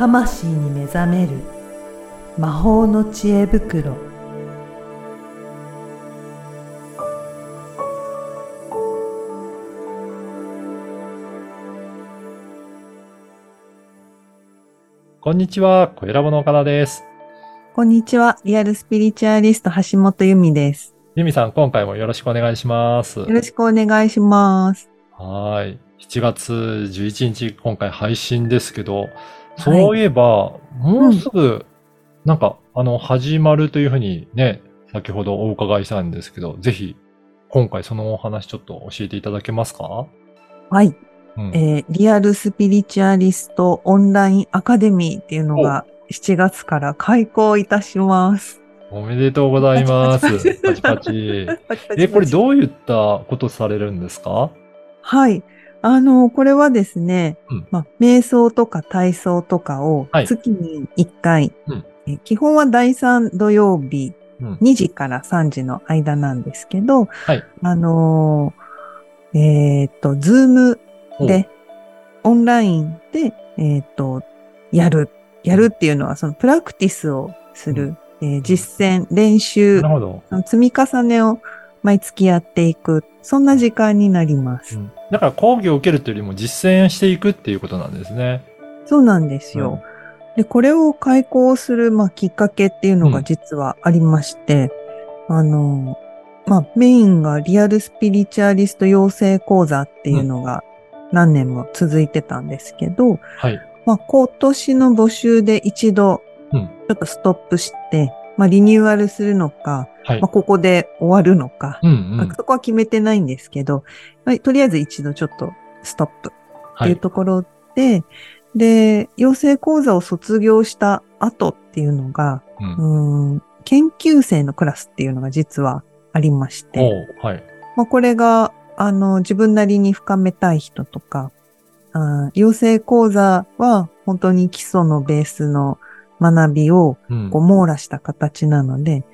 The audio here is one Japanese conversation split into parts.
魂に目覚める魔法の知恵袋こんにちは、小ラボの岡田です。こんにちは。リアルスピリチュアリスト橋本由美です。ゆみさん、今回もよろしくお願いします。よろしくお願いします。はーい。7月11日、今回配信ですけど、そういえば、もうすぐ、なんか、あの、始まるというふうにね、先ほどお伺いしたんですけど、ぜひ、今回そのお話ちょっと教えていただけますか？はい。うん。えーリアルスピリチュアリストオンラインアカデミーっていうのが7月から開講いたします。おめでとうございます。パチパチ。え、これどういったことされるんですか？はい。あの、これはですね、うんまあ、瞑想とか体操とかをはい月に1回、うんえ基本は第3土曜日うん。2時から3時の間なんですけど、はい。あのーえっ、と、ズームで、オンラインで、えっ、と、やる。やるっていうのは、そのプラクティスをする、えー実践、練習なる、ほど。積み重ねを毎月やっていく、そんな時間になります。うんだから講義を受けるというよりも実践していくっていうことなんですね。そうなんですよ。で、これを開講する、まあ、きっかけっていうのが実はありまして、あの、まあ、メインがリアルスピリチュアリスト養成講座っていうのが何年も続いてたんですけど、はい。まあ、今年の募集で一度、うんちょっとストップして、まあ、リニューアルするのか、はいまあ、。ここで終わるのか、うんうん。そこは決めてないんですけど、まあとりあえず一度ちょっとストップっていうはい。ところで、で、養成講座を卒業した後っていうのが、うんうーん研究生のクラスっていうのが実はありましおて、うはい。まあ、これが、あの、自分なりに深めたい人とか、あー養成講座は本当に基礎のベースの学びをうんこう網羅した形なので、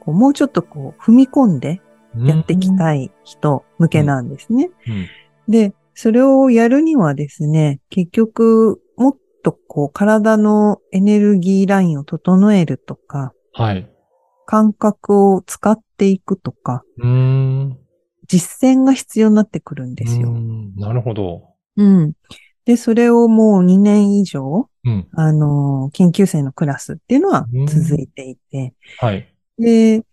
こうもうちょっとこう踏み込んでやっていきい。たい人向けなんですね。うんで、それをやるにはですね、結局、もっとこう、体のエネルギーラインを整えるとか、はい。感覚を使っていくとか。実践が必要になってくるんですよ。んなるほど。うん。で、それをもう2年以上、うん。あの、研究生のクラスっていうのは続いていて、はい。で、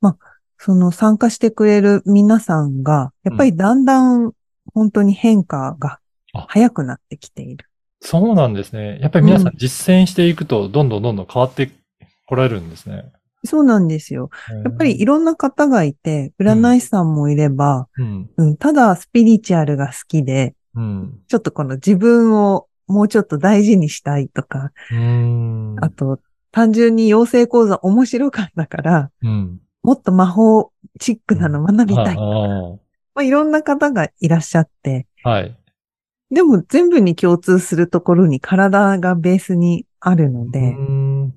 まあ、その参加してくれる皆さんが、やっぱりだんだん本当に変化があ早くなってきている。そうなんですね。やっぱり皆さん実践していくと、どんどんどんどん変わってこられるんですね。そうなんですよ。やっぱりいろんな方がいて、占い師さんもいれば、うん。うん、ただスピリチュアルが好きで、うん。ちょっとこの自分をもうちょっと大事にしたいとか、うーん。あと、単純に養成講座面白かったから、うん。もっと魔法チックなの学びたい。あまあ、いろんな方がいらっしゃって、あはい。でも全部に共通するところに体がベースにあるので、うーん。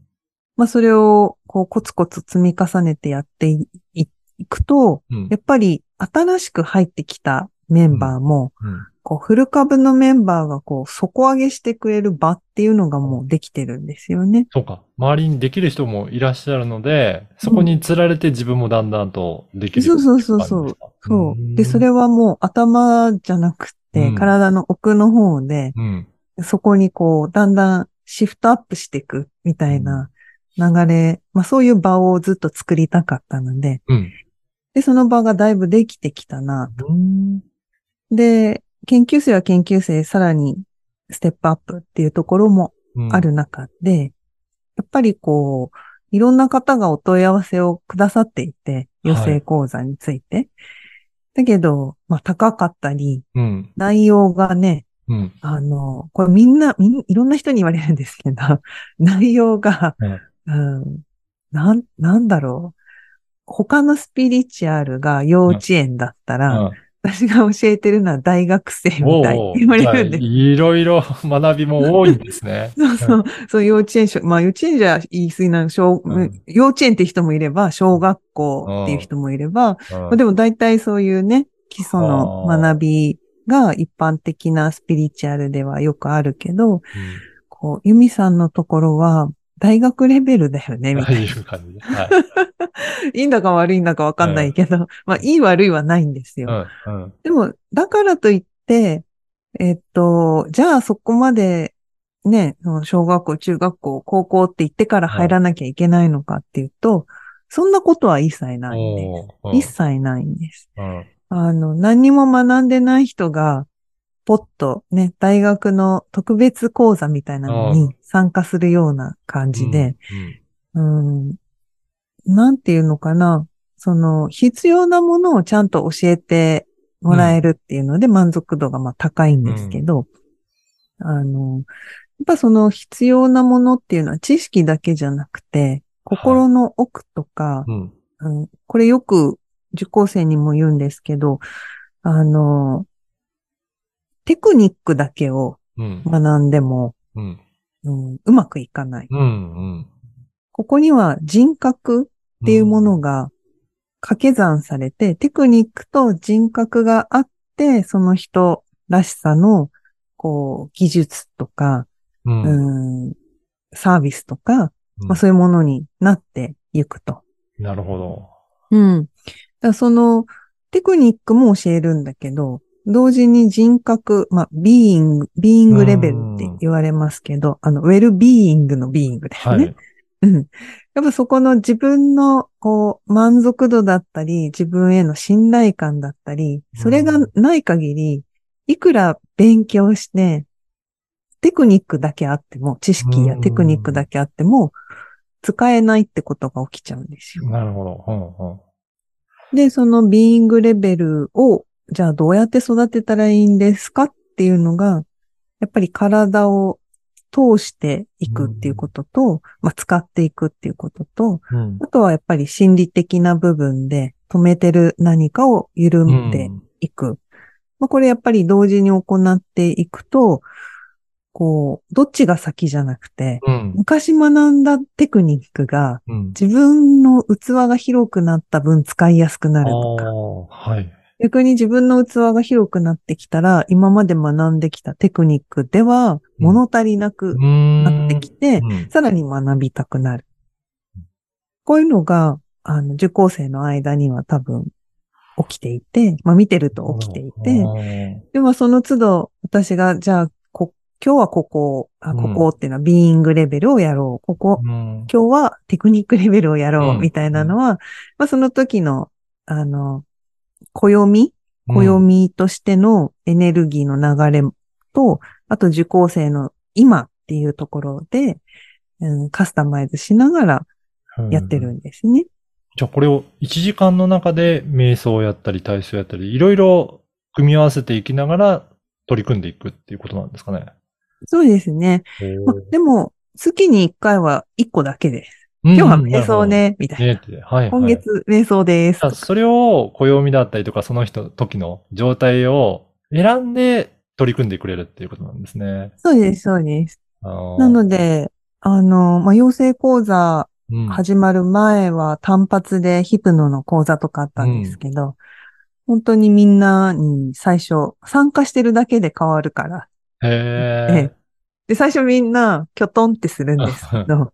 まあそれをこうコツコツ積み重ねてやっていいくと、うんやっぱり新しく入ってきたメンバーも、うんこうフル株のメンバーがこう底上げしてくれる場っていうのがもうできてるんですよね。そうか。周りにできる人もいらっしゃるので、そこに釣られて自分もだんだんとできるよになっていく感じですか？そう。で、それはもう頭じゃなくて、うん体の奥の方で、うん。そこにこう、だんだんシフトアップしていくみたいな流れ、まあそういう場をずっと作りたかったので、うん。で、その場がだいぶできてきたな。うん。で、研究生は研究生、さらにステップアップっていうところもうんあ。る中で、やっぱりこう、いろんな方がお問い合わせをくださっていて、養成講座について。だけど、まあ高かったり、うん。内容がね、うん。あの、これみんな、みん、いろんな人に言われるんですけど、内容が、うん、なん、なんだろう。他のスピリチュアルが幼稚園だったら、うん私が教えてるのは大学生みたいって言われるんです。いろいろ 学びも多いんですね。そうそう、そう幼稚園小、まあ幼稚園じゃ言い過ぎなの、小、う。ん。幼稚園って人もいれば、小学校っていう人もいれば、うん。まあでも大体そういうね、基礎の学びが一般的なスピリチュアルではよくあるけど、こう、ユミさんのところは、大学レベルだよね、みたいいう感じで。はい。な。いいんだか悪いんだかわかんないけど、まあ、いい悪いはないんですよ。うん、うん。でも、だからといって、えっと、じゃあそこまで、ね、小学校、中学校、高校って言ってから入らなきゃいけないのかっていうと、そんなことは一切ないんです。一切ないんです。うん。あの、何にも学んでない人が、ポッとね、大学の特別講座みたいなのに参加するような感じで、うん、なんていうのかな、その、必要なものをちゃんと教えてもらえるっていうので満足度がまあ高いんですけど、あの、やっぱその必要なものっていうのは知識だけじゃなくて、心の奥とか、うん。うん、これよく受講生にも言うんですけど、あの、テクニックだけをうん。学んでも、うん。うん、うまくいかない。うん。うん。ここには人格っていうものが掛け算されて、テクニックと人格があって、その人らしさの、こう、技術とか、うん。サービスとか、まあそういうものになっていくと。なるほど。うん。だその、テクニックも教えるんだけど、同時に人格、まあ、ビーイング、ビーイングレベルって言われますけど、あの、ウェルビーイングのビーイングですね。はい。うん。やっぱそこの自分の、こう、満足度だったり、自分への信頼感だったり、それがない限り、いくら勉強して、テクニックだけあっても、知識やテクニックだけあっても、使えないってことが起きちゃうんですよ。なるほど。うん。うん。で、そのビーイングレベルを、じゃあどうやって育てたらいいんですかっていうのが、やっぱり体を通していくっていうことと、まあ、使っていくっていうことと、うん。あとはやっぱり心理的な部分で止めてる何かを緩んでいく。まあ、これやっぱり同時に行っていくと、こう、どっちが先じゃなくて、うん。昔学んだテクニックがうん。自分の器が広くなった分使いやすくなあるとか、あ、はい。逆に自分の器が広くなってきたら、今まで学んできたテクニックでは物足りなくなってきて、うん。さらに学びたくなる。こういうのが、あの、受講生の間には多分起きていて、まあ見てると起きていて、でもその都度私が、じゃあ、こ今日はここ、あ、ここっていうのはビーイングレベルをやろう。ここ、うん。今日はテクニックレベルをやろう、うんみたいなのは、まあその時の、あの、暦暦としてのエネルギーの流れと、あと受講生の今っていうところで、うん、カスタマイズしながらやってるうんんですね。じゃあこれを1時間の中で瞑想をやったり体操をやったり、いろいろ組み合わせていきながら取り組んでいくっていうことなんですかね。そうですね。まあでも、月に1回は1個だけです。今日は瞑想。ね、みたいな。はい、はい。今月瞑想です。あそれを暦だったりとか、その人、時の状態を選んで取り組んでくれるっていうことなんですね。そうです、そうです。なの、で、あの、まあ、養成講座うん始まる前は単発でヒプノの講座とかあったんですけど、本当にみんなに最初参加してるだけで変わるから。へええで、最初みんなキョトンってするんですけど、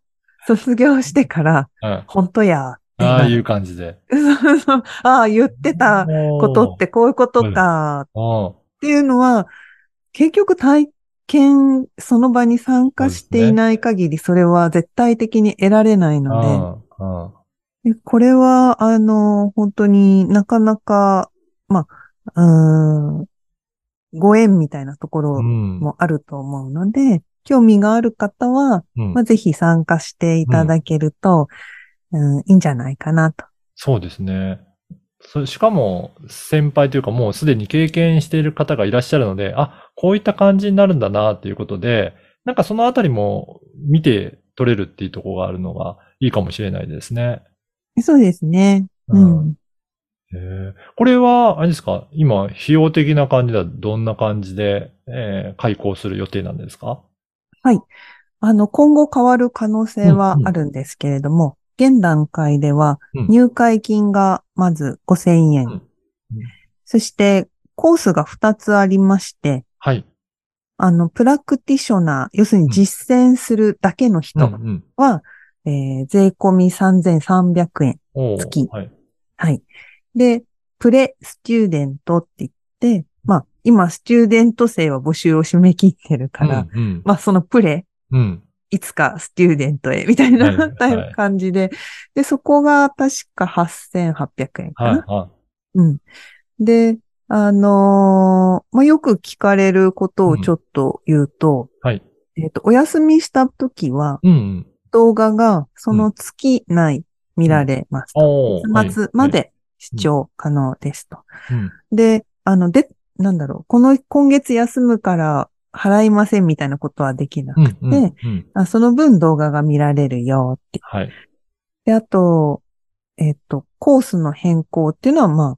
卒業してから、え。うん。本当やああいう感じで。そうそう。ああ、言ってた。ことってこういうことか。っていうのは、結局体験、その場に参加していない限り、それは絶対的に得られないので、でこれは、あの、本当になかなか、まあ、うーん、ご縁みたいなところうん。もあると思うので、興味がある方は、うんまあ、ぜひ参加していただけると、うん、いいんじゃないかなと。そうですね。そしかも、先輩というかもうすでに経験している方がいらっしゃるので、あ、こういった感じになるんだなっていうことで、なんかそのあたりも見て取れるっていうところがあるのがいいかもしれないですね。そうですね。ううんん。へえこれは、あれですか？今、費用的な感じではどんな感じで、えー開講する予定なんですか？あの、今後変わる可能性はあるんですけれども、現段階ではうん入会金がまず5000円。うんうんそして、コースが2つありまして、はい。あの、プラクティショナー、要するに実践するだけのうん人うん。は、えー税込み3300円。月はい。はい。で、プレスチューデントって言って、まあ、今、スチューデント生は募集を締め切ってるから、うんうん。まあ、そのプレ、うん。いつかスチューデントへ、みたいな、はい 感じで、で、そこが確か8800円かな。はい。はうん。で、あのーまあ、よく聞かれることをちょっと言うと、い。はい。えっ、と、お休みした時は、うんうん。動画がその月内見られますと。おー月末まで視聴可能ですと。うん。で、あの、で、なんだろう、この今月休むから払いませんみたいなことはできなくて、うん。うん。うん。あその分動画が見られるよって。はい。で、あと、えっ、と、コースの変更っていうのは、まあ、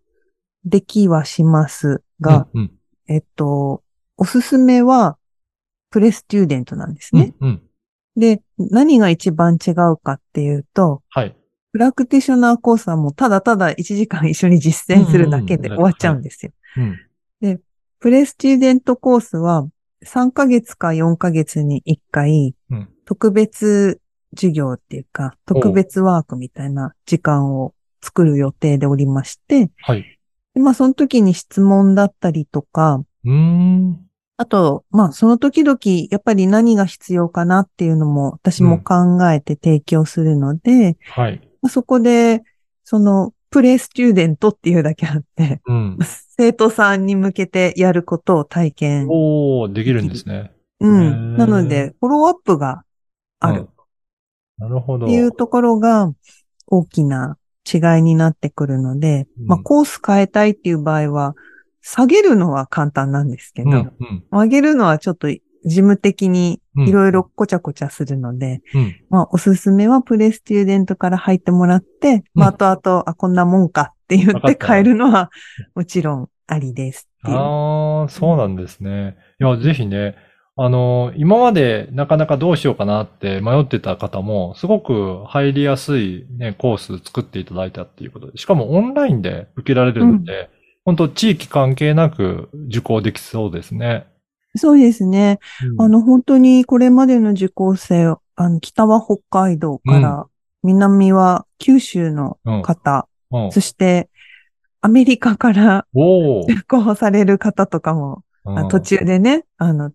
できはしますが、うん。えっと、おすすめは、プレスチューデントなんですうん。ね。うん。で、何が一番違うかっていうと、はい。プラクティショナーコースはもうただただ1時間一緒に実践するだけでうんうん終わっちゃうんですよ。うん。プレスチューデントコースは3ヶ月か4ヶ月に1回うん。特別授業っていうか特別ワークみたいな時間を作る予定でおりまして、はい。でまあその時に質問だったりとか。あと、まあその時々やっぱり何が必要かなっていうのも私も考えて提供するので、はい。まあそこでそのプレスチューデントっていうだけあって、うん。生徒さんに向けてやることを体験。おー、できるんですね。うん。なので、フォローアップがあるうん。なるほど。っていうところが大きな違いになってくるので、うんまあコース変えたいっていう場合は、下げるのは簡単なんですけど、うん。うん。上げるのはちょっと事務的にうんいろいろこちゃこちゃするので、うん。まあおすすめはプレスチューデントから入ってもらって、まあ後々、あ、こんなもんかって言って変えるのはもちろんありです。ああ、そうなんですね。いや、ぜひね、あの、今までなかなかどうしようかなって迷ってた方も、すごく入りやすいね、コース作っていただいたっていうことで、しかもオンラインで受けられるので、本当地域関係なく受講できそうですね。そうですね。うんあの、本当にこれまでの受講生、あの、北は北海道から、南は九州の方、うん。そして、アメリカからおー。受講される方とかも、あうん。途中でね、あの、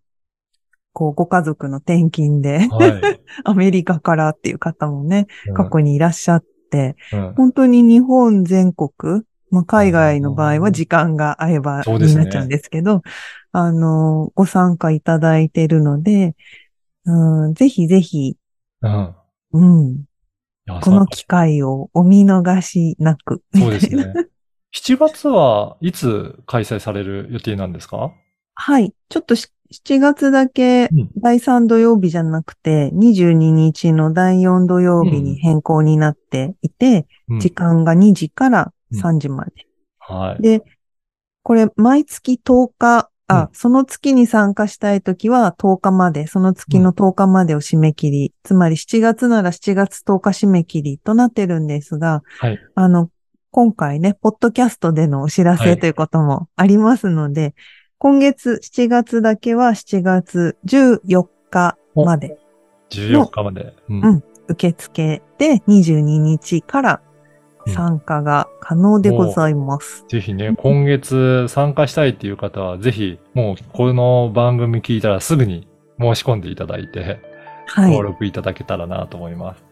こう、ご家族の転勤で、はい。アメリカからっていう方もね、過去にいらっしゃって、うん。本当に日本全国、まあ、海外の場合は時間が合えばになっちゃうんですけど、あの、ご参加いただいているので、うん、ぜひぜひ、うん。うん、この機会をお見逃しなく。そうですね。7月はいつ開催される予定なんですか？はい。ちょっとし7月だけうん第3土曜日じゃなくて、22日の第4土曜日に変更になっていて、うん時間が2時から3時まで。はい。で、これ、毎月10日、あ、うんその月に参加したいときは10日まで、その月の10日までを締め切り、つまり7月なら7月10日締め切りとなってるんですが、はい。あの、今回ね、ポッドキャストでのお知らはいせということもありますので、今月7月だけは7月14日まで14日まで。うんうん受付で22日から参加が可能でございます。ぜひね、今月参加したいっていう方は、ぜひ、もうこの番組聞いたらすぐに申し込んでいただいて、はい登。録いただけたらなと思います。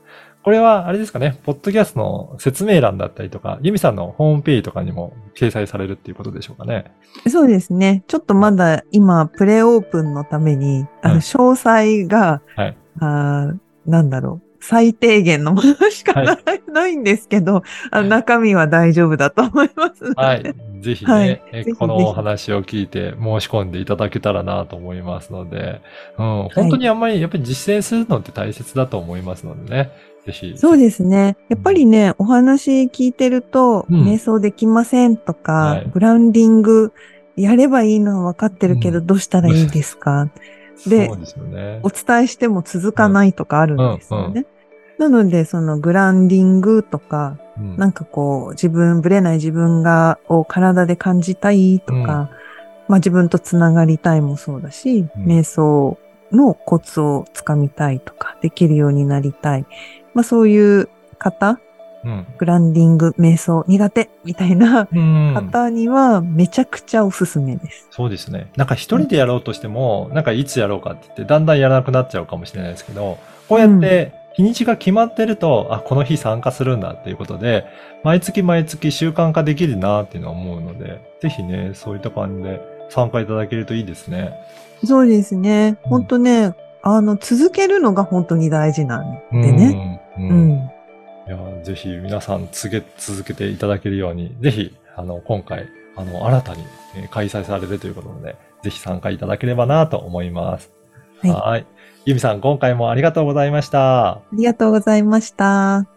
これは、あれですかね、ポッドキャストの説明欄だったりとか、ユミさんのホームページとかにも掲載されるっていうことでしょうかね。そうですね。ちょっとまだ今、プレオープンのために、あの、はい詳細が、はいあーなんだろう。最低限のものしかない,、んですけど、あの中身は大丈夫だと思いますので。はい。ぜひね、はい。このお話を聞いて申し込んでいただけたらなと思いますので、うん、本当にあんまりやっぱり実践するのって大切だと思いますのでね、ぜひ。そうですね。やっぱりね、お話聞いてると、うん。瞑想できませんとか、はい。グラウンディングやればいいのは分かってるけど、うん。どうしたらいいですか？うでね。お伝えしても続かないとかあるんですよね。なので、そのグラウンディングとか、うんなんかこう、自分、ぶれない自分が、を体で感じたいとか、まあ自分とつながりたいもそうだし、うん瞑想のコツをつかみたいとか、できるようになりたい。まあそういう方、うん。グランディング、瞑想苦手みたいなうん。方にはめちゃくちゃおすすめです。そうですね。なんか一人でやろうとしても、なんかいつやろうかって言って、だんだんやらなくなっちゃうかもしれないですけど、こうやって日にちが決まってると、あ、この日参加するんだっていうことで、毎月毎月習慣化できるなっていうのは思うので、ぜひね、そういった感じで参加いただけるといいですね。そうですね。うん本当ね、あの、続けるのが本当に大事なんでね。うん。ううん。ん。いや、ぜひ皆さん続け、続けていただけるように、ぜひ、あの、今回、あの、新たにえー開催されるということで、ぜひ参加いただければなと思います。はいはい。ゆみさん、今回もありがとうございました。ありがとうございました。